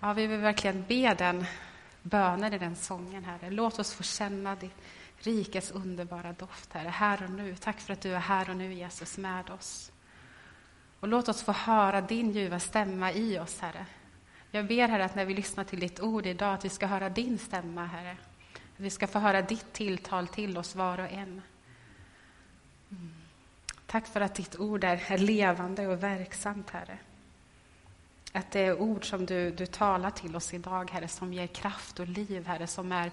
Ja, vi vill verkligen be den bönen i den sången, Herre. Låt oss få känna ditt rikes underbara doft, Herre, här och nu. Tack för att du är här och nu, Jesus, med oss. Och låt oss få höra din ljuva stämma i oss, Herre. Jag ber, Herre, att när vi lyssnar till ditt ord idag, att vi ska höra din stämma, Herre. Att vi ska få höra ditt tilltal till oss var och en. Mm. Tack för att ditt ord är levande och verksamt, Herre. Att det är ord som du, du talar till oss idag, Herre, som ger kraft och liv, Herre, som är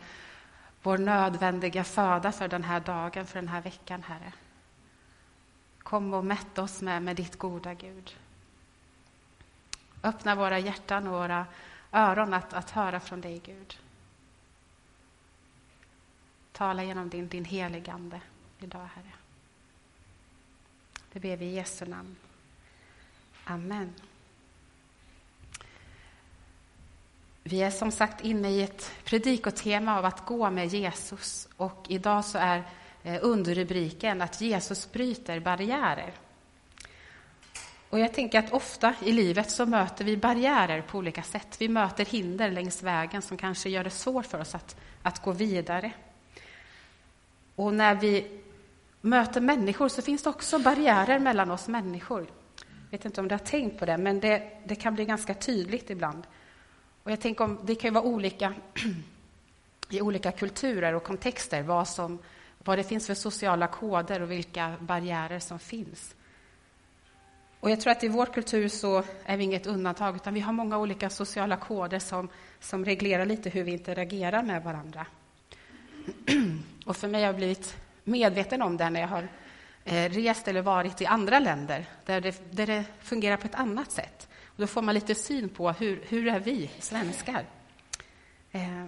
vår nödvändiga föda för den här dagen, för den här veckan, Herre. Kom och mätt oss med, med ditt goda Gud. Öppna våra hjärtan och våra öron att, att höra från dig, Gud. Tala genom din, din heligande idag, Herre. Det ber vi i Jesu namn. Amen. Vi är som sagt inne i ett predikotema av att gå med Jesus och idag så är eh, underrubriken att Jesus bryter barriärer. Och jag tänker att ofta i livet så möter vi barriärer på olika sätt. Vi möter hinder längs vägen som kanske gör det svårt för oss att, att gå vidare. Och när vi möter människor så finns det också barriärer mellan oss människor. Jag vet inte om du har tänkt på det, men det, det kan bli ganska tydligt ibland. Och jag tänker om, det kan ju vara olika i olika kulturer och kontexter vad, som, vad det finns för sociala koder och vilka barriärer som finns. Och jag tror att i vår kultur så är vi inget undantag, utan vi har många olika sociala koder som, som reglerar lite hur vi interagerar med varandra. Och för mig har jag blivit medveten om det när jag har eh, rest eller varit i andra länder där det, där det fungerar på ett annat sätt. Och då får man lite syn på hur, hur är vi svenskar. Eh,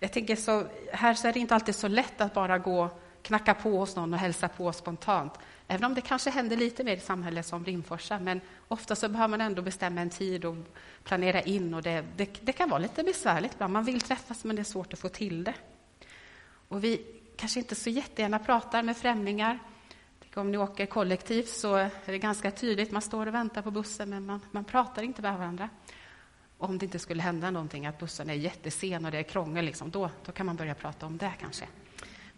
jag tänker så, här så är det inte alltid så lätt att bara gå knacka på hos någon och hälsa på spontant. Även om det kanske händer lite mer i samhället som Rimforsa, men ofta så behöver man ändå bestämma en tid och planera in. och det, det, det kan vara lite besvärligt ibland. Man vill träffas, men det är svårt att få till det. Och vi kanske inte så jättegärna pratar med främlingar. Om ni åker kollektivt så är det ganska tydligt. Man står och väntar på bussen, men man, man pratar inte med varandra. Om det inte skulle hända någonting, att bussen är jättesen och det är krångel, liksom, då, då kan man börja prata om det kanske.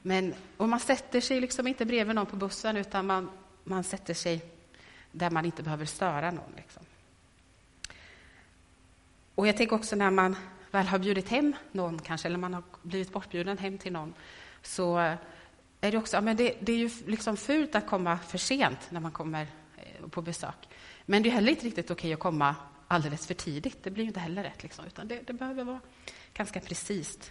Men, och man sätter sig liksom inte bredvid någon på bussen, utan man, man sätter sig där man inte behöver störa någon. Liksom. Och jag tänker också när man väl har bjudit hem någon, kanske, eller man har blivit bortbjuden hem till någon, så är det också, men det, det är ju liksom fult att komma för sent när man kommer eh, på besök. Men det är heller inte riktigt okej att komma alldeles för tidigt. Det blir inte heller rätt, liksom, utan det, det behöver vara ganska precis.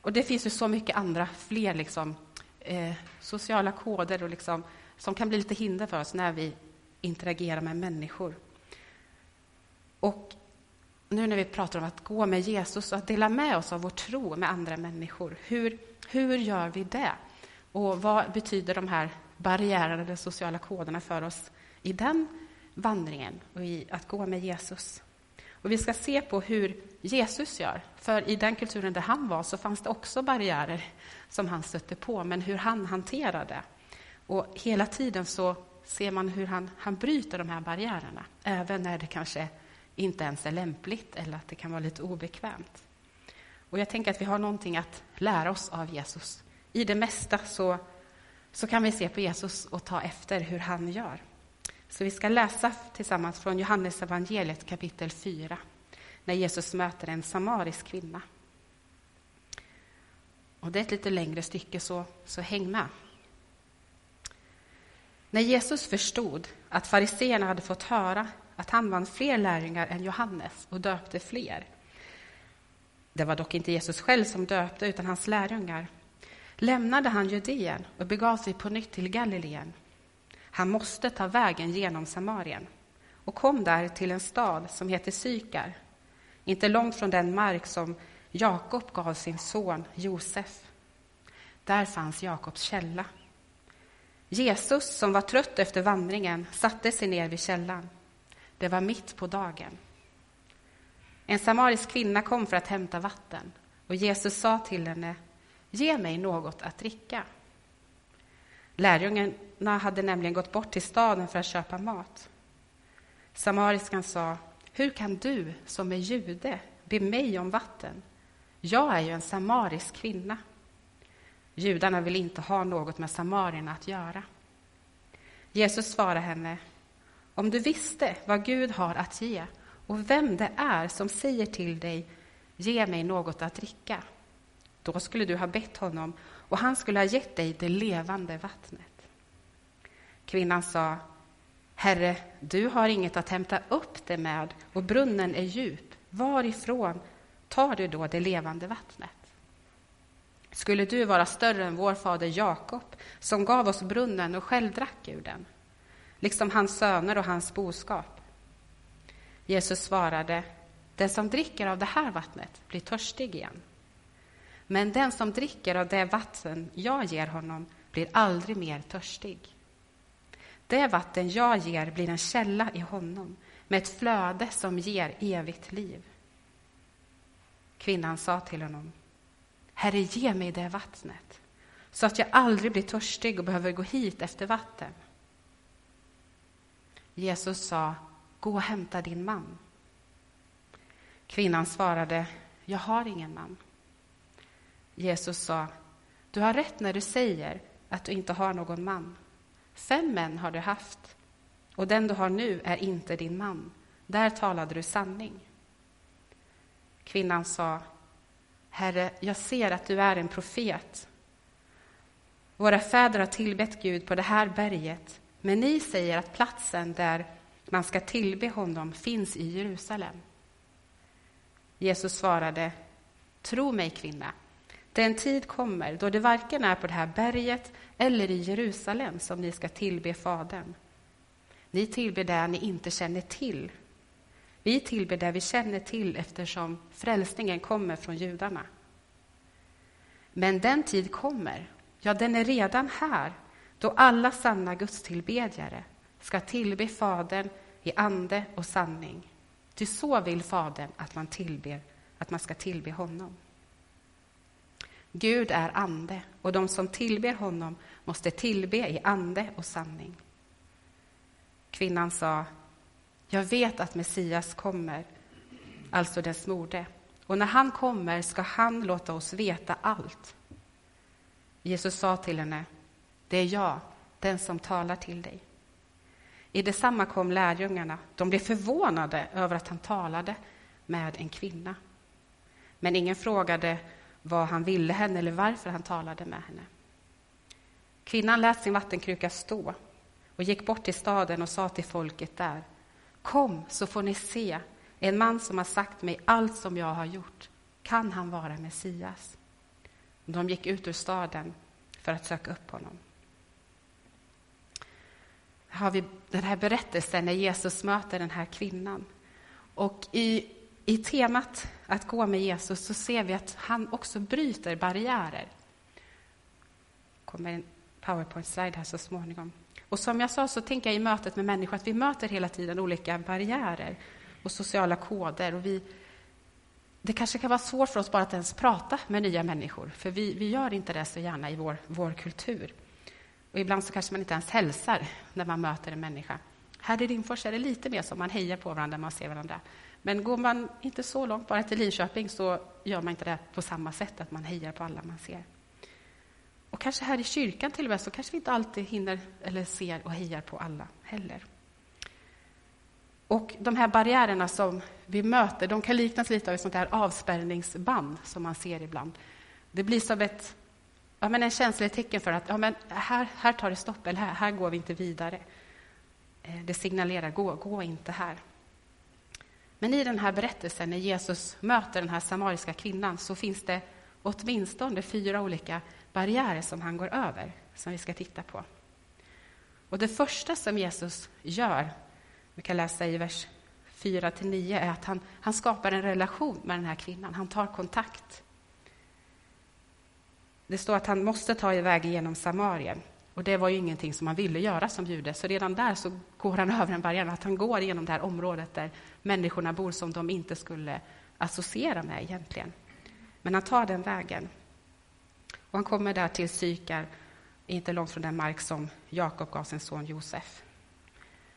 Och det finns ju så mycket andra, fler liksom, eh, sociala koder och liksom, som kan bli lite hinder för oss när vi interagerar med människor. Och nu när vi pratar om att gå med Jesus och att dela med oss av vår tro med andra människor, hur, hur gör vi det? Och vad betyder de här barriärerna, de sociala koderna för oss i den vandringen och i att gå med Jesus? Och vi ska se på hur Jesus gör. För i den kulturen där han var så fanns det också barriärer som han stötte på, men hur han hanterade. Och hela tiden så ser man hur han, han bryter de här barriärerna, även när det kanske inte ens är lämpligt eller att det kan vara lite obekvämt. Och jag tänker att vi har någonting att lära oss av Jesus. I det mesta så, så kan vi se på Jesus och ta efter hur han gör. Så vi ska läsa tillsammans från Johannes evangeliet kapitel 4, när Jesus möter en samarisk kvinna. Och det är ett lite längre stycke, så, så häng med. När Jesus förstod att fariseerna hade fått höra att han vann fler lärjungar än Johannes och döpte fler. Det var dock inte Jesus själv som döpte, utan hans lärjungar. Lämnade han Judeen och begav sig på nytt till Galileen. Han måste ta vägen genom Samarien och kom där till en stad som heter Sykar, inte långt från den mark som Jakob gav sin son Josef. Där fanns Jakobs källa. Jesus, som var trött efter vandringen, satte sig ner vid källan. Det var mitt på dagen. En samarisk kvinna kom för att hämta vatten och Jesus sa till henne, ge mig något att dricka. Lärjungarna hade nämligen gått bort till staden för att köpa mat. Samariskan sa, hur kan du som är jude be mig om vatten? Jag är ju en samarisk kvinna. Judarna vill inte ha något med samarierna att göra. Jesus svarade henne, om du visste vad Gud har att ge och vem det är som säger till dig, ge mig något att dricka, då skulle du ha bett honom och han skulle ha gett dig det levande vattnet. Kvinnan sa, Herre, du har inget att hämta upp det med och brunnen är djup. Varifrån tar du då det levande vattnet? Skulle du vara större än vår fader Jakob, som gav oss brunnen och själv drack ur den, liksom hans söner och hans boskap? Jesus svarade, den som dricker av det här vattnet blir törstig igen. Men den som dricker av det vatten jag ger honom blir aldrig mer törstig. Det vatten jag ger blir en källa i honom med ett flöde som ger evigt liv. Kvinnan sa till honom, Herre, ge mig det vattnet så att jag aldrig blir törstig och behöver gå hit efter vatten. Jesus sa, gå och hämta din man. Kvinnan svarade, jag har ingen man. Jesus sa, du har rätt när du säger att du inte har någon man. Fem män har du haft, och den du har nu är inte din man. Där talade du sanning. Kvinnan sa, Herre, jag ser att du är en profet. Våra fäder har tillbett Gud på det här berget, men ni säger att platsen där man ska tillbe honom finns i Jerusalem. Jesus svarade, tro mig kvinna, den tid kommer då det varken är på det här berget eller i Jerusalem som ni ska tillbe Fadern. Ni tillber där ni inte känner till. Vi tillber där vi känner till eftersom frälsningen kommer från judarna. Men den tid kommer, ja, den är redan här, då alla sanna gudstillbedjare ska tillbe Fadern i ande och sanning. Ty så vill Fadern att man, tillber, att man ska tillbe honom. Gud är ande, och de som tillber honom måste tillbe i ande och sanning. Kvinnan sa, jag vet att Messias kommer, alltså den smorde, och när han kommer ska han låta oss veta allt. Jesus sa till henne, det är jag, den som talar till dig. I detsamma kom lärjungarna. De blev förvånade över att han talade med en kvinna. Men ingen frågade vad han ville henne eller varför han talade med henne. Kvinnan lät sin vattenkruka stå och gick bort till staden och sa till folket där Kom, så får ni se en man som har sagt mig allt som jag har gjort. Kan han vara Messias? De gick ut ur staden för att söka upp honom. Har vi den här berättelsen när Jesus möter den här kvinnan. Och i i temat att gå med Jesus så ser vi att han också bryter barriärer. Det kommer en powerpoint-slide här så småningom. Och som jag sa så tänker jag i mötet med människor att vi möter hela tiden olika barriärer och sociala koder. Och vi, det kanske kan vara svårt för oss bara att ens prata med nya människor, för vi, vi gör inte det så gärna i vår, vår kultur. Och ibland så kanske man inte ens hälsar när man möter en människa. Här i Rimfors är det lite mer som man hejar på varandra man ser varandra. Men går man inte så långt, bara till Linköping, så gör man inte det på samma sätt, att man hejar på alla man ser. Och kanske här i kyrkan till och med, så kanske vi inte alltid hinner eller ser och hejar på alla heller. Och de här barriärerna som vi möter, de kan liknas lite av ett sånt här avspärrningsband som man ser ibland. Det blir som ett ja, men en känslig tecken för att ja, men här, här tar det stopp, eller här, här går vi inte vidare. Eh, det signalerar, gå, gå inte här. Men i den här berättelsen, när Jesus möter den här samariska kvinnan, så finns det åtminstone fyra olika barriärer som han går över, som vi ska titta på. Och det första som Jesus gör, vi kan läsa i vers 4-9, är att han, han skapar en relation med den här kvinnan. Han tar kontakt. Det står att han måste ta iväg genom Samarien. Och det var ju ingenting som han ville göra som jude, så redan där så går han över en barriär, att han går genom det här området där människorna bor som de inte skulle associera med egentligen. Men han tar den vägen. Och han kommer där till Sykar, inte långt från den mark som Jakob gav sin son Josef.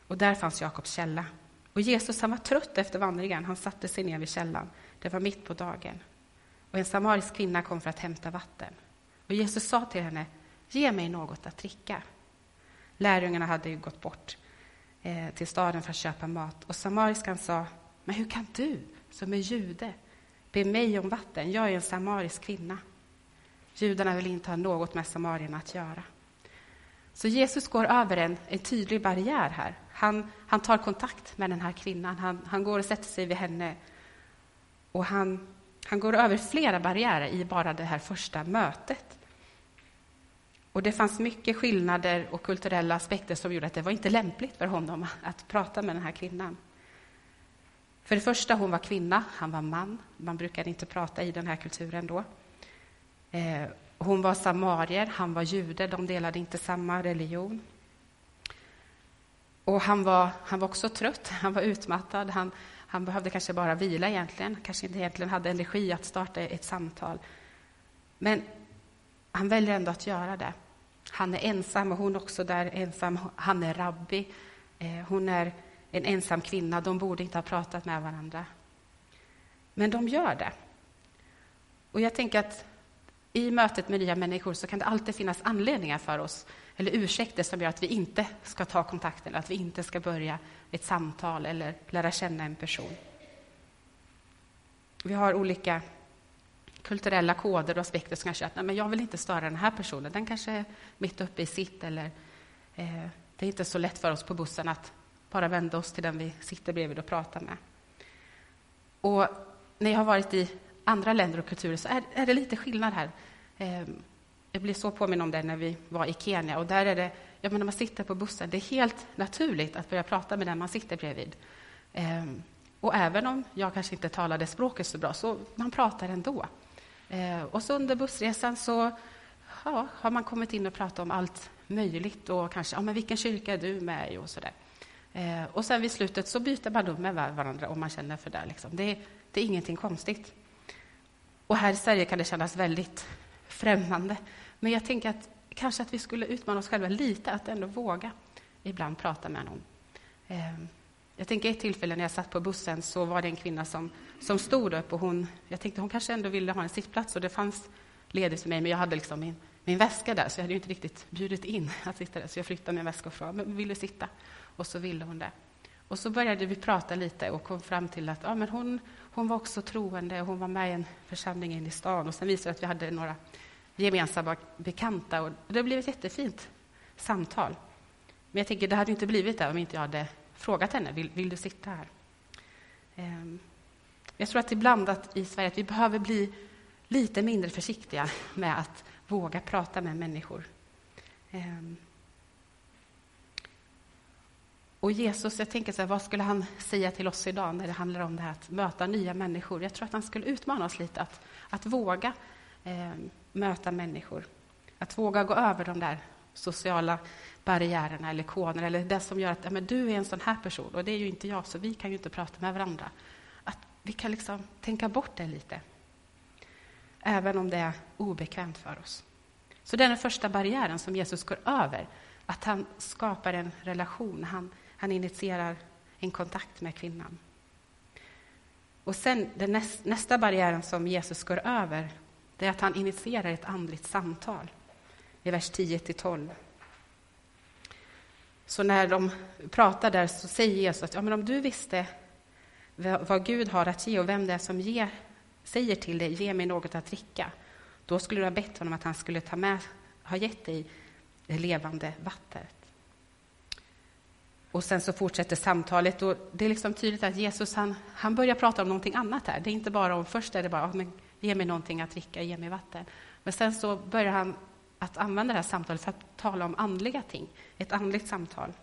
Och där fanns Jakobs källa. Och Jesus han var trött efter vandringen. Han satte sig ner vid källan. Det var mitt på dagen. Och en samarisk kvinna kom för att hämta vatten. Och Jesus sa till henne, ge mig något att dricka. Lärjungarna hade gått bort eh, till staden för att köpa mat. Och samariskan sa, men hur kan du, som är jude, be mig om vatten? Jag är en samarisk kvinna. Judarna vill inte ha något med samarierna att göra. Så Jesus går över en, en tydlig barriär här. Han, han tar kontakt med den här kvinnan. Han, han går och sätter sig vid henne. Och han, han går över flera barriärer i bara det här första mötet. Och det fanns mycket skillnader och kulturella aspekter som gjorde att det var inte lämpligt för honom att prata med den här kvinnan. För det första, hon var kvinna, han var man. Man brukade inte prata i den här kulturen då. Eh, hon var samarier, han var jude, de delade inte samma religion. Och han var, han var också trött, han var utmattad, han, han behövde kanske bara vila egentligen, kanske inte egentligen hade energi att starta ett samtal. Men han väljer ändå att göra det. Han är ensam och hon också där ensam. Han är rabbi. Eh, hon är en ensam kvinna. De borde inte ha pratat med varandra. Men de gör det. Och jag tänker att i mötet med nya människor så kan det alltid finnas anledningar för oss, eller ursäkter som gör att vi inte ska ta kontakten, att vi inte ska börja ett samtal eller lära känna en person. Vi har olika kulturella koder och aspekter som kanske att nej, men jag vill inte störa den här personen. Den kanske är mitt uppe i sitt eller eh, det är inte så lätt för oss på bussen att bara vända oss till den vi sitter bredvid och pratar med. Och när jag har varit i andra länder och kulturer så är, är det lite skillnad här. Eh, jag blev så påminn om det när vi var i Kenya. Och där är det, ja, men när man sitter på bussen, det är helt naturligt att börja prata med den man sitter bredvid. Eh, och även om jag kanske inte talade språket så bra, så man pratar ändå. Eh, och så under bussresan så ja, har man kommit in och pratat om allt möjligt och kanske, ja, men vilken kyrka är du med i och så där. Eh, och sen vid slutet så byter man rum med varandra om man känner för det. Liksom. Det, det är ingenting konstigt. Och här i Sverige kan det kännas väldigt främmande. Men jag tänker att kanske att vi skulle utmana oss själva lite, att ändå våga ibland prata med någon. Eh, jag tänker ett tillfälle när jag satt på bussen så var det en kvinna som, som stod upp och hon, jag tänkte hon kanske ändå ville ha en sittplats och det fanns ledigt för mig, men jag hade liksom min, min väska där så jag hade inte riktigt bjudit in att sitta där. Så jag flyttade min väska och frågade, men vill du sitta? Och så ville hon det. Och så började vi prata lite och kom fram till att ja, men hon, hon var också troende och hon var med i en församling inne i stan. Och sen visade det att vi hade några gemensamma bekanta och det blev ett jättefint samtal. Men jag tänker, det hade inte blivit det om inte jag hade frågat henne, vill, vill du sitta här? Ehm, jag tror att ibland att i Sverige att vi behöver bli lite mindre försiktiga med att våga prata med människor. Ehm, och Jesus, jag tänker så här, vad skulle han säga till oss idag när det handlar om det här att möta nya människor? Jag tror att han skulle utmana oss lite att, att våga eh, möta människor. Att våga gå över de där sociala barriärerna eller koderna eller det som gör att ja, men du är en sån här person och det är ju inte jag, så vi kan ju inte prata med varandra. Att vi kan liksom tänka bort det lite, även om det är obekvämt för oss. Så det är den första barriären som Jesus går över, att han skapar en relation. Han, han initierar en kontakt med kvinnan. Och sen den näst, nästa barriären som Jesus går över, det är att han initierar ett andligt samtal i vers 10-12. Så när de pratar där så säger Jesus att ja, men om du visste vad Gud har att ge och vem det är som ger, säger till dig, ge mig något att dricka, då skulle du ha bett honom att han skulle ta med, ha gett dig det levande vattnet. Och sen så fortsätter samtalet och det är liksom tydligt att Jesus han, han börjar prata om någonting annat här. Det är inte bara om, först är det bara, men ge mig någonting att dricka, ge mig vatten. Men sen så börjar han att använda det här samtalet för att tala om andliga ting, ett andligt samtal.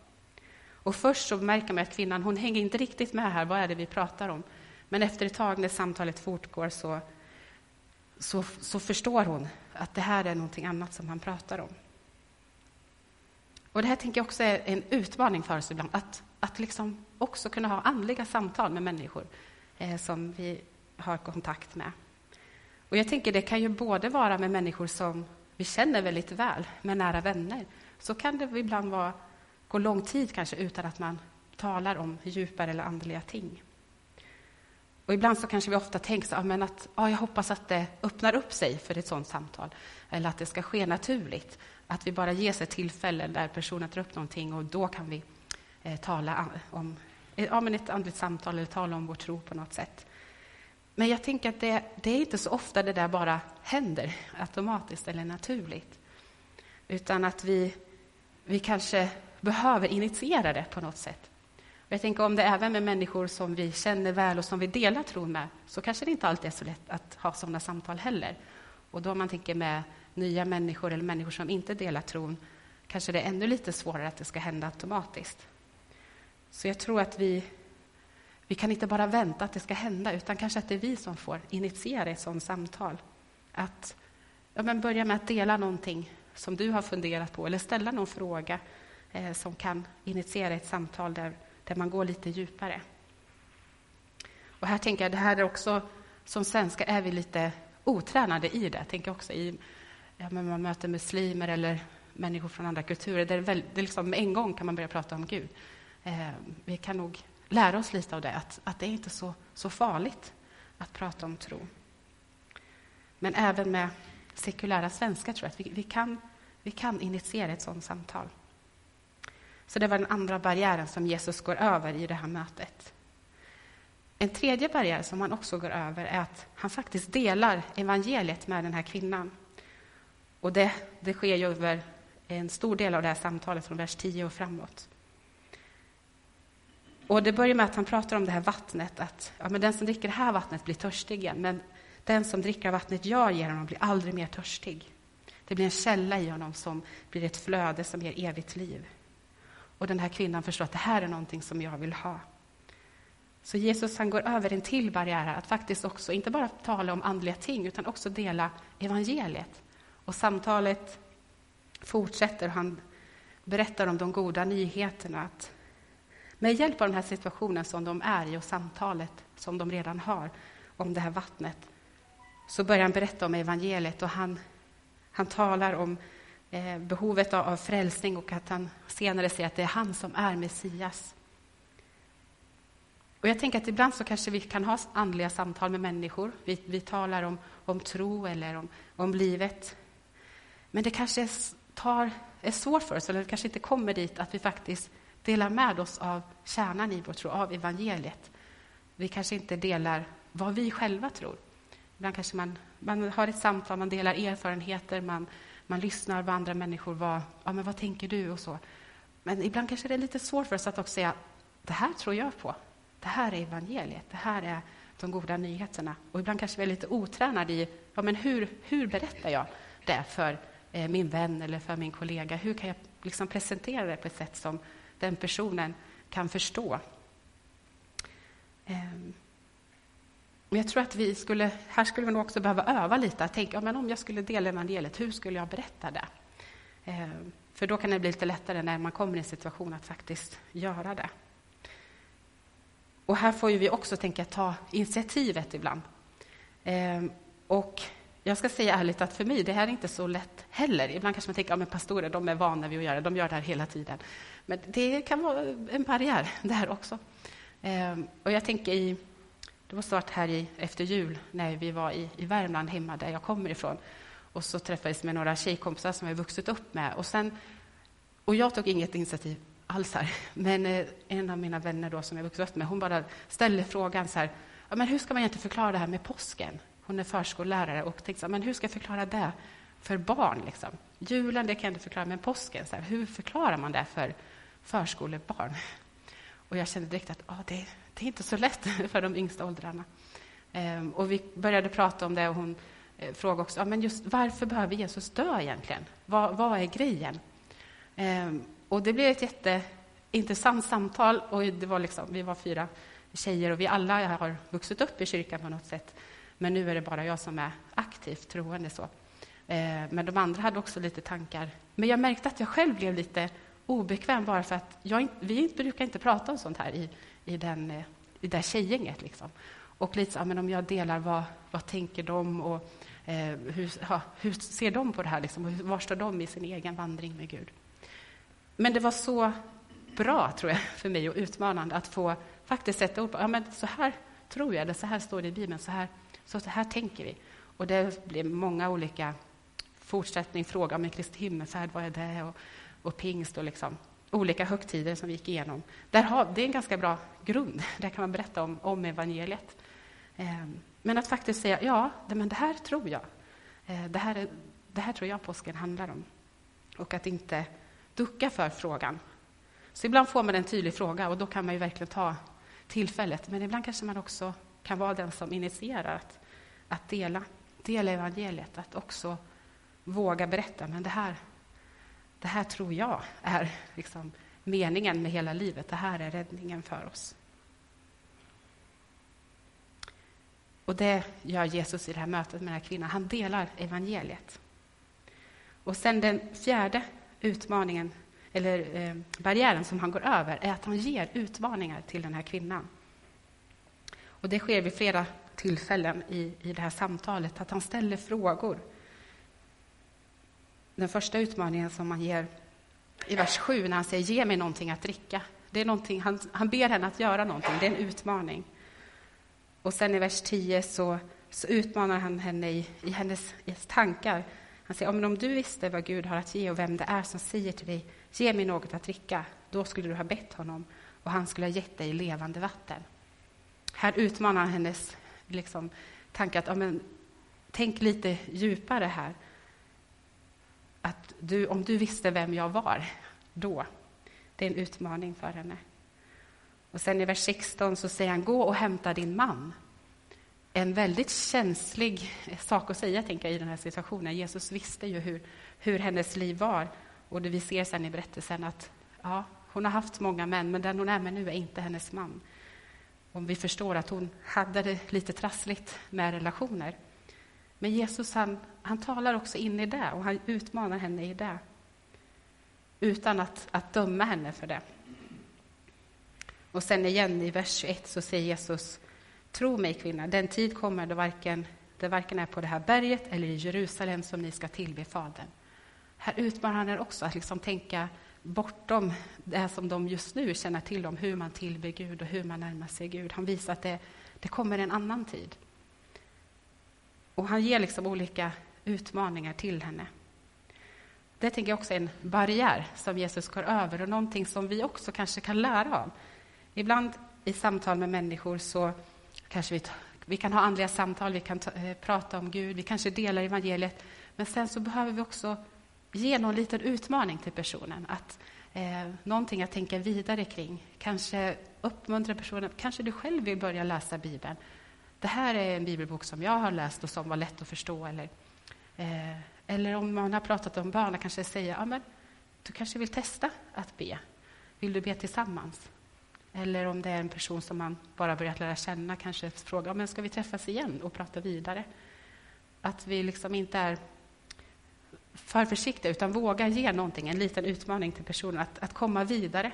Och först så märker man att kvinnan, hon hänger inte riktigt med här, vad är det vi pratar om? Men efter ett tag när samtalet fortgår så, så, så förstår hon att det här är någonting annat som han pratar om. Och det här tänker jag också är en utmaning för oss ibland, att, att liksom också kunna ha andliga samtal med människor eh, som vi har kontakt med. Och jag tänker det kan ju både vara med människor som vi känner väldigt väl, med nära vänner. Så kan det ibland vara, gå lång tid kanske utan att man talar om djupare eller andliga ting. Och ibland så kanske vi ofta tänker så, men att ja, jag hoppas att det öppnar upp sig för ett sådant samtal, eller att det ska ske naturligt. Att vi bara ges ett tillfälle där personen tar upp någonting och då kan vi eh, tala eh, om eh, ja, men ett andligt samtal eller tala om vår tro på något sätt. Men jag tänker att det, det är inte så ofta det där bara händer automatiskt eller naturligt. Utan att vi, vi kanske behöver initiera det på något sätt. Och jag tänker om det även med människor som vi känner väl och som vi delar tron med, så kanske det inte alltid är så lätt att ha sådana samtal heller. Och då om man tänker med nya människor eller människor som inte delar tron, kanske det är ännu lite svårare att det ska hända automatiskt. Så jag tror att vi, vi kan inte bara vänta att det ska hända, utan kanske att det är vi som får initiera ett sådant samtal. Att ja, men börja med att dela någonting som du har funderat på, eller ställa någon fråga eh, som kan initiera ett samtal där, där man går lite djupare. Och här tänker jag, det här är också, som svenskar är vi lite otränade i det. Jag tänker också i, ja, men man möter muslimer eller människor från andra kulturer, där det, väl, det liksom, med en gång kan man börja prata om Gud. Eh, vi kan nog lära oss lite av det, att, att det är inte så, så farligt att prata om tro. Men även med sekulära svenskar tror jag att vi, vi, kan, vi kan initiera ett sådant samtal. Så det var den andra barriären som Jesus går över i det här mötet. En tredje barriär som han också går över är att han faktiskt delar evangeliet med den här kvinnan. Och det, det sker ju över en stor del av det här samtalet från vers 10 och framåt. Och det börjar med att han pratar om det här vattnet, att ja, men den som dricker det här vattnet blir törstig igen, men den som dricker vattnet jag ger honom blir aldrig mer törstig. Det blir en källa i honom som blir ett flöde som ger evigt liv. Och den här kvinnan förstår att det här är någonting som jag vill ha. Så Jesus han går över en till barriär, att faktiskt också inte bara tala om andliga ting, utan också dela evangeliet. Och samtalet fortsätter, han berättar om de goda nyheterna, att med hjälp av den här situationen som de är i och samtalet som de redan har om det här vattnet, så börjar han berätta om evangeliet och han, han talar om eh, behovet av, av frälsning och att han senare säger att det är han som är Messias. Och jag tänker att ibland så kanske vi kan ha andliga samtal med människor. Vi, vi talar om, om tro eller om, om livet. Men det kanske tar, är svårt för oss, eller det kanske inte kommer dit, att vi faktiskt delar med oss av kärnan i vår tro, av evangeliet. Vi kanske inte delar vad vi själva tror. Ibland kanske man, man har ett samtal, man delar erfarenheter, man, man lyssnar vad andra människor vad, ja, men vad tänker du och så. Men ibland kanske det är lite svårt för oss att också säga, det här tror jag på. Det här är evangeliet, det här är de goda nyheterna. Och ibland kanske vi är lite otränade i, ja, men hur, hur berättar jag det för eh, min vän eller för min kollega? Hur kan jag liksom presentera det på ett sätt som den personen kan förstå? Ehm, jag tror att vi skulle, här skulle vi nog också behöva öva lite, att tänka, ja, men om jag skulle dela evangeliet, hur skulle jag berätta det? Ehm, för då kan det bli lite lättare när man kommer i en situation att faktiskt göra det. Och här får vi också tänka ta initiativet ibland. Ehm, och jag ska säga ärligt att för mig, det här är inte så lätt heller. Ibland kanske man tänker, ja pastorer, de är vana vid att göra det, de gör det här hela tiden. Men det kan vara en barriär där också. Eh, och jag tänker i, det var varit här i, efter jul, när vi var i, i Värmland, hemma där jag kommer ifrån. Och så träffades med några tjejkompisar som jag vuxit upp med. Och, sen, och jag tog inget initiativ alls här. Men eh, en av mina vänner då, som jag vuxit upp med, hon bara ställde frågan så här, ja, men hur ska man egentligen förklara det här med påsken? Hon är förskollärare och tänkte så här, men hur ska jag förklara det för barn? Liksom? Julen, det kan jag inte förklara, men påsken, så här, hur förklarar man det för förskolebarn? Och jag kände direkt att ah, det, det är inte så lätt för de yngsta åldrarna. Ehm, och vi började prata om det och hon eh, frågade också, ah, men just varför behöver Jesus dö egentligen? Vad, vad är grejen? Ehm, och det blev ett jätteintressant samtal. Och det var liksom, vi var fyra tjejer och vi alla har vuxit upp i kyrkan på något sätt. Men nu är det bara jag som är aktivt troende. Så. Eh, men de andra hade också lite tankar. Men jag märkte att jag själv blev lite obekväm bara för att jag, vi brukar inte prata om sånt här i, i, den, eh, i det tjejgänget. Liksom. Och lite så, men om jag delar, vad, vad tänker de? Och, eh, hur, ja, hur ser de på det här? Liksom? Och var står de i sin egen vandring med Gud? Men det var så bra, tror jag, för mig och utmanande att få faktiskt sätta ord på, ja men så här tror jag, eller så här står det i Bibeln, så här, så här tänker vi. Och det blir många olika fortsättning, fråga om Kristi himmelsfärd, vad är det? Och, och pingst och liksom olika högtider som vi gick igenom. Där har, det är en ganska bra grund. Där kan man berätta om, om evangeliet. Ehm, men att faktiskt säga, ja, det, men det här tror jag. Ehm, det, här, det här tror jag påsken handlar om. Och att inte ducka för frågan. Så ibland får man en tydlig fråga och då kan man ju verkligen ta tillfället. Men ibland kanske man också kan vara den som initierar att, att dela, dela evangeliet, att också våga berätta. Men det här, det här tror jag är liksom meningen med hela livet. Det här är räddningen för oss. Och det gör Jesus i det här mötet med den här kvinnan. Han delar evangeliet. Och sen den fjärde utmaningen, eller eh, barriären som han går över, är att han ger utmaningar till den här kvinnan. Och det sker vid flera tillfällen i, i det här samtalet, att han ställer frågor. Den första utmaningen som han ger i vers 7, när han säger ge mig någonting att dricka. Det är någonting, han, han ber henne att göra någonting, det är en utmaning. Och sen i vers 10 så, så utmanar han henne i, i hennes i tankar. Han säger, om, om du visste vad Gud har att ge och vem det är som säger till dig, ge mig något att dricka, då skulle du ha bett honom och han skulle ha gett dig levande vatten. Här utmanar han hennes liksom, tanke att, ja, men, tänk lite djupare här. Att du, om du visste vem jag var, då. Det är en utmaning för henne. Och sen i vers 16 så säger han, gå och hämta din man. En väldigt känslig sak att säga, tänker jag, i den här situationen. Jesus visste ju hur, hur hennes liv var. Och det vi ser sen i berättelsen att ja, hon har haft många män, men den hon är med nu är inte hennes man. Om vi förstår att hon hade det lite trassligt med relationer. Men Jesus han, han talar också in i det och han utmanar henne i det. Utan att, att döma henne för det. Och sen igen i vers 21 så säger Jesus, tro mig kvinna, den tid kommer då varken, det varken är på det här berget eller i Jerusalem som ni ska tillbe Fadern. Här utmanar han er också att liksom tänka bortom det som de just nu känner till om hur man tillber Gud och hur man närmar sig Gud. Han visar att det, det kommer en annan tid. Och han ger liksom olika utmaningar till henne. Det tänker jag också är en barriär som Jesus går över och någonting som vi också kanske kan lära av. Ibland i samtal med människor så kanske vi, vi kan ha andliga samtal, vi kan ta, eh, prata om Gud, vi kanske delar evangeliet, men sen så behöver vi också ge någon liten utmaning till personen. Att, eh, någonting att tänka vidare kring. Kanske uppmuntra personen. Kanske du själv vill börja läsa Bibeln. Det här är en bibelbok som jag har läst och som var lätt att förstå. Eller, eh, eller om man har pratat om bön, kanske säga ja, men du kanske vill testa att be. Vill du be tillsammans? Eller om det är en person som man bara börjat lära känna, kanske fråga men ska vi träffas igen och prata vidare. Att vi liksom inte är för försiktiga, utan våga ge någonting, en liten utmaning till personen att, att komma vidare,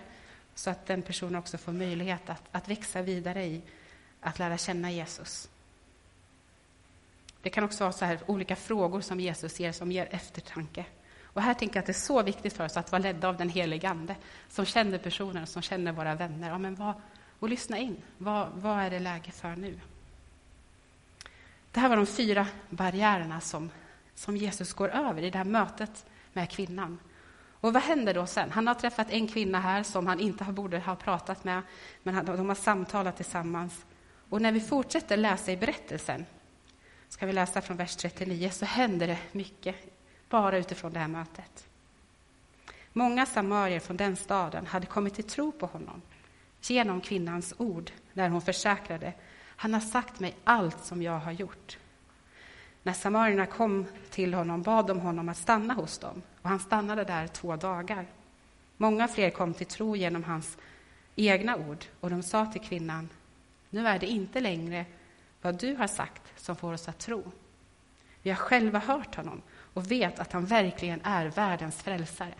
så att den personen också får möjlighet att, att växa vidare i att lära känna Jesus. Det kan också vara så här, olika frågor som Jesus ger, som ger eftertanke. Och här tänker jag att det är så viktigt för oss att vara ledda av den helige Ande, som känner personer, som känner våra vänner. Ja, men vad, och lyssna in. Vad, vad är det läge för nu? Det här var de fyra barriärerna som som Jesus går över i det här mötet med kvinnan. Och vad händer då sen? Han har träffat en kvinna här som han inte borde ha pratat med, men de har samtalat tillsammans. Och när vi fortsätter läsa i berättelsen, ska vi läsa från vers 39, så händer det mycket bara utifrån det här mötet. Många samarier från den staden hade kommit till tro på honom genom kvinnans ord när hon försäkrade han har sagt mig allt som jag har gjort. När samarierna kom till honom bad de honom att stanna hos dem, och han stannade där två dagar. Många fler kom till tro genom hans egna ord, och de sa till kvinnan, nu är det inte längre vad du har sagt som får oss att tro. Vi har själva hört honom och vet att han verkligen är världens frälsare.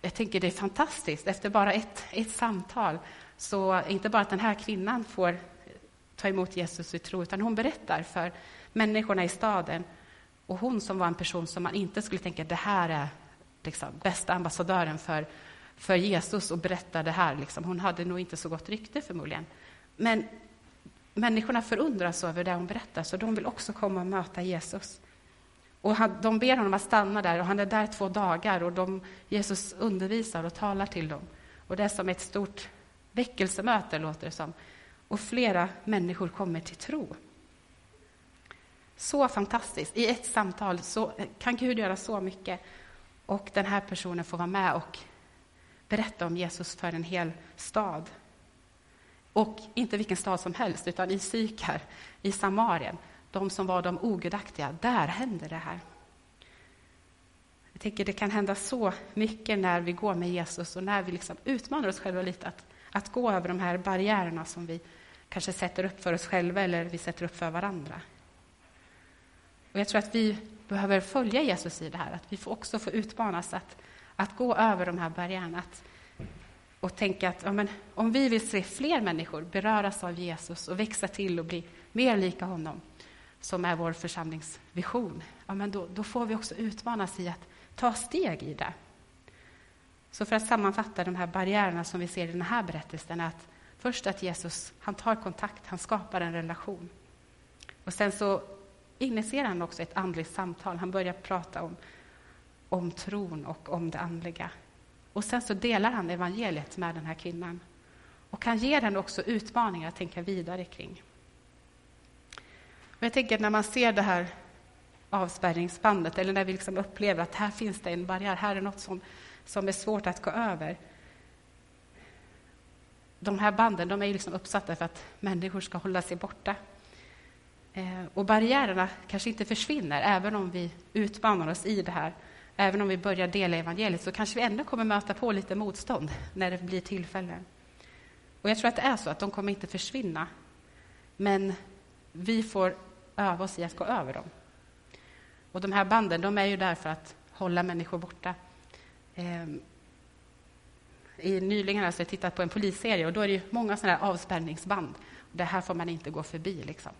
Jag tänker det är fantastiskt, efter bara ett, ett samtal, så inte bara att den här kvinnan får ta emot Jesus i tro, utan hon berättar för människorna i staden. Och hon som var en person som man inte skulle tänka, det här är, liksom, bästa ambassadören för, för Jesus och berätta det här. Liksom. Hon hade nog inte så gott rykte förmodligen. Men människorna förundras över det hon berättar, så de vill också komma och möta Jesus. Och han, de ber honom att stanna där, och han är där två dagar. och de, Jesus undervisar och talar till dem. Och Det är som ett stort väckelsemöte, låter det som. Och flera människor kommer till tro. Så fantastiskt. I ett samtal så kan Gud göra så mycket. Och den här personen får vara med och berätta om Jesus för en hel stad. Och inte vilken stad som helst, utan i Sykar, i Samarien, de som var de ogudaktiga, där hände det här. Jag tänker det kan hända så mycket när vi går med Jesus och när vi liksom utmanar oss själva lite att, att gå över de här barriärerna som vi kanske sätter upp för oss själva eller vi sätter upp för varandra. Och jag tror att vi behöver följa Jesus i det här, att vi får också får utmanas att, att gå över de här barriärerna. Att, och tänka att ja, men, om vi vill se fler människor beröras av Jesus och växa till och bli mer lika honom, som är vår församlingsvision, ja, men då, då får vi också utmanas i att ta steg i det. Så för att sammanfatta de här barriärerna som vi ser i den här berättelsen, är att först att Jesus han tar kontakt, han skapar en relation. Och sen så initierar han också ett andligt samtal. Han börjar prata om, om tron och om det andliga. Och sen så delar han evangeliet med den här kvinnan. Och han ger henne också utmaningar att tänka vidare kring. Och jag tänker att när man ser det här avspärrningsbandet, eller när vi liksom upplever att här finns det en barriär, här är något som, som är svårt att gå över. De här banden de är liksom uppsatta för att människor ska hålla sig borta. Eh, och barriärerna kanske inte försvinner, även om vi utmanar oss i det här. Även om vi börjar dela evangeliet så kanske vi ändå kommer möta på lite motstånd när det blir tillfällen. Och jag tror att det är så, att de kommer inte försvinna. Men vi får öva oss i att gå över dem. Och de här banden de är ju där för att hålla människor borta. Eh, i, nyligen har jag tittat på en polisserie och då är det många sådana avspärrningsband. Det här får man inte gå förbi. Liksom.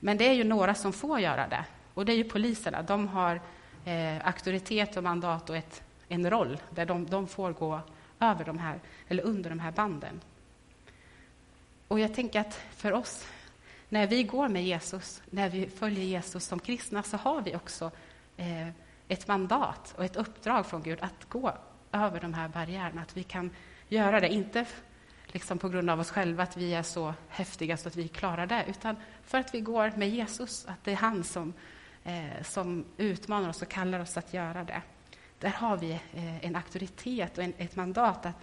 Men det är ju några som får göra det. Och det är ju poliserna. De har eh, auktoritet och mandat och ett, en roll där de, de, får gå över de här, eller under de här banden. Och jag tänker att för oss, när vi går med Jesus, när vi följer Jesus som kristna, så har vi också eh, ett mandat och ett uppdrag från Gud att gå över de här barriärerna. Att vi kan göra det, inte liksom på grund av oss själva, att vi är så häftiga så att vi klarar det, utan för att vi går med Jesus, att det är han som, eh, som utmanar oss och kallar oss att göra det. Där har vi eh, en auktoritet och en, ett mandat att,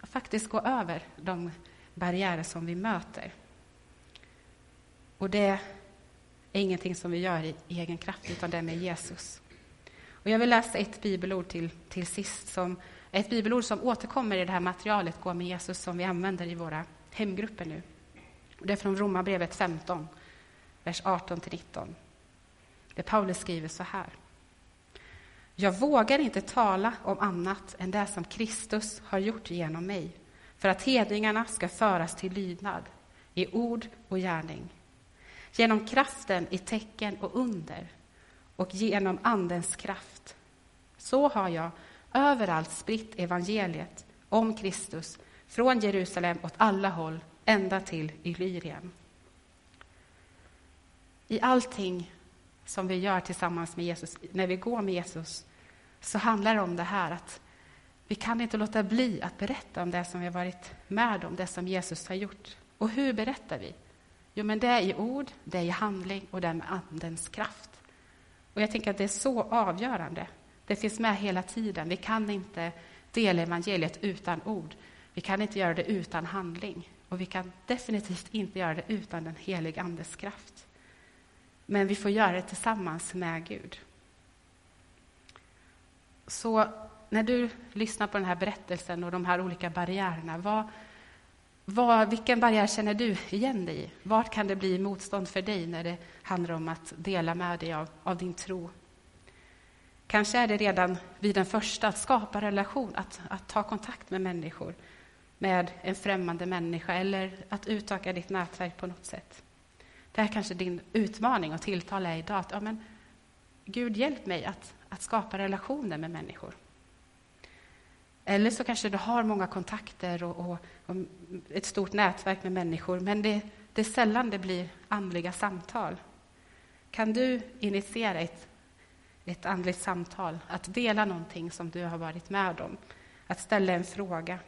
att faktiskt gå över de barriärer som vi möter. Och det är ingenting som vi gör i egen kraft, utan det är med Jesus. Och jag vill läsa ett bibelord till, till sist som ett bibelord som återkommer i det här materialet, Gå med Jesus, som vi använder i våra hemgrupper nu. Det är från Romarbrevet 15, vers 18-19. Där Paulus skriver så här. Jag vågar inte tala om annat än det som Kristus har gjort genom mig, för att hedningarna ska föras till lydnad i ord och gärning. Genom kraften i tecken och under och genom Andens kraft. Så har jag överallt spritt evangeliet om Kristus från Jerusalem åt alla håll, ända till Illyrien. I allting som vi gör tillsammans med Jesus, när vi går med Jesus, så handlar det om det här att vi kan inte låta bli att berätta om det som vi har varit med om, det som Jesus har gjort. Och hur berättar vi? Jo, men det är i ord, det är i handling och det är med Andens kraft. Och jag tänker att det är så avgörande det finns med hela tiden. Vi kan inte dela evangeliet utan ord. Vi kan inte göra det utan handling. Och vi kan definitivt inte göra det utan den helige Andes kraft. Men vi får göra det tillsammans med Gud. Så när du lyssnar på den här berättelsen och de här olika barriärerna, vad, vad, vilken barriär känner du igen dig i? Vart kan det bli motstånd för dig när det handlar om att dela med dig av, av din tro Kanske är det redan vid den första, att skapa relation, att, att ta kontakt med människor, med en främmande människa eller att utöka ditt nätverk på något sätt. Det här kanske din utmaning och tilltal är idag att ja, men, Gud hjälp mig att, att skapa relationer med människor. Eller så kanske du har många kontakter och, och, och ett stort nätverk med människor, men det, det är sällan det blir andliga samtal. Kan du initiera ett, ett andligt samtal, att dela någonting som du har varit med om, att ställa en fråga?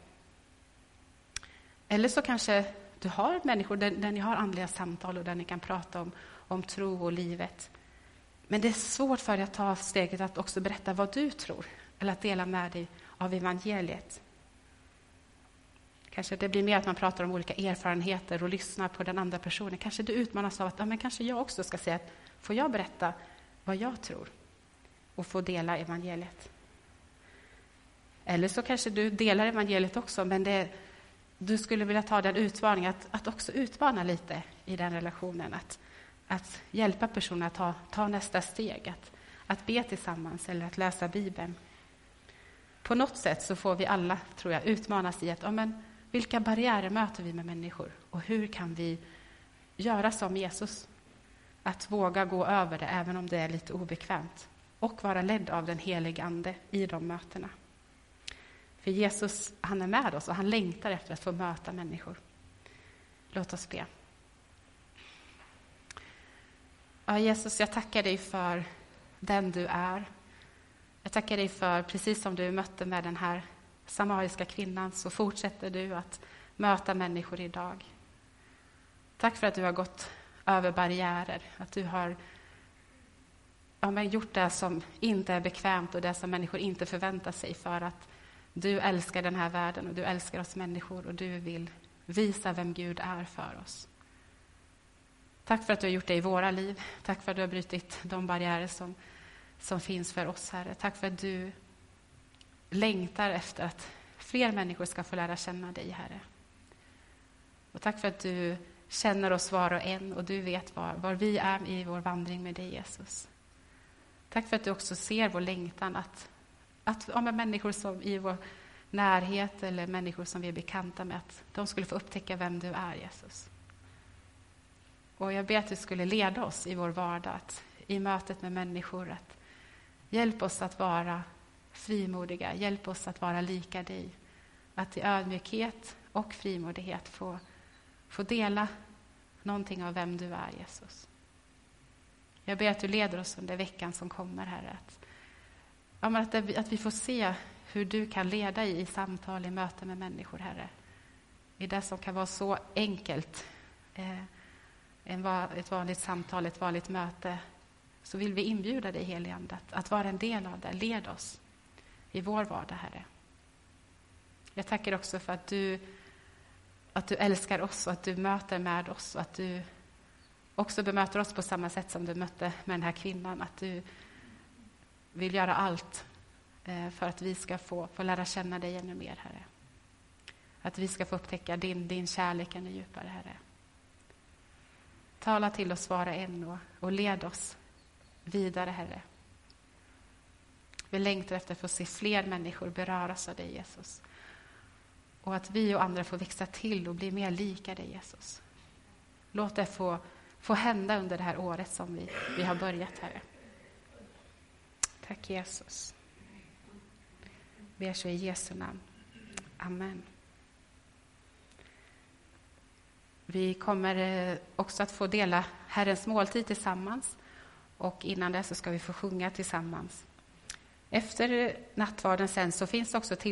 Eller så kanske du har människor där, där ni har andliga samtal och där ni kan prata om, om tro och livet. Men det är svårt för dig att ta steget att också berätta vad du tror, eller att dela med dig av evangeliet. Kanske det blir mer att man pratar om olika erfarenheter och lyssnar på den andra personen. Kanske du utmanas av att ja, men kanske jag också ska säga att får jag berätta vad jag tror och få dela evangeliet. Eller så kanske du delar evangeliet också, men det, du skulle vilja ta den utmaningen att, att också utmana lite i den relationen. Att, att hjälpa personen att ta, ta nästa steg, att, att be tillsammans eller att läsa Bibeln. På något sätt så får vi alla, tror jag, utmanas i att ja, men, vilka barriärer möter vi med människor och hur kan vi göra som Jesus? Att våga gå över det, även om det är lite obekvämt och vara ledd av den helige Ande i de mötena. För Jesus, han är med oss och han längtar efter att få möta människor. Låt oss be. Ja, Jesus, jag tackar dig för den du är. Jag tackar dig för, precis som du mötte med den här samariska kvinnan, så fortsätter du att möta människor idag. Tack för att du har gått över barriärer, att du har ja, men gjort det som inte är bekvämt och det som människor inte förväntar sig för att du älskar den här världen och du älskar oss människor och du vill visa vem Gud är för oss. Tack för att du har gjort det i våra liv. Tack för att du har brutit de barriärer som, som finns för oss, Herre. Tack för att du längtar efter att fler människor ska få lära känna dig, Herre. Och tack för att du känner oss var och en och du vet var, var vi är i vår vandring med dig, Jesus. Tack för att du också ser vår längtan att, att ja, människor som i vår närhet eller människor som vi är bekanta med, att de skulle få upptäcka vem du är, Jesus. Och jag ber att du skulle leda oss i vår vardag, att, i mötet med människor, att hjälp oss att vara frimodiga, hjälp oss att vara lika dig. Att i ödmjukhet och frimodighet få, få dela någonting av vem du är, Jesus. Jag ber att du leder oss under veckan som kommer, Herre. Att, ja, att, det, att vi får se hur du kan leda i, i samtal, i möten med människor, Herre. I det som kan vara så enkelt. Eh, en, ett vanligt samtal, ett vanligt möte, så vill vi inbjuda dig, helige Ande, att, att vara en del av det. Led oss i vår vardag, Herre. Jag tackar också för att du, att du älskar oss och att du möter med oss och att du också bemöter oss på samma sätt som du mötte med den här kvinnan. Att du vill göra allt eh, för att vi ska få, få lära känna dig ännu mer, Herre. Att vi ska få upptäcka din, din kärlek ännu djupare, Herre. Tala till oss var och en och, och led oss vidare, Herre. Vi längtar efter att få se fler människor beröras av dig, Jesus. Och att vi och andra får växa till och bli mer lika dig, Jesus. Låt det få, få hända under det här året som vi, vi har börjat, Herre. Tack, Jesus. Ber så i Jesu namn. Amen. Vi kommer eh, också att få dela Herrens måltid tillsammans och innan det så ska vi få sjunga tillsammans. Efter nattvarden sen så finns också till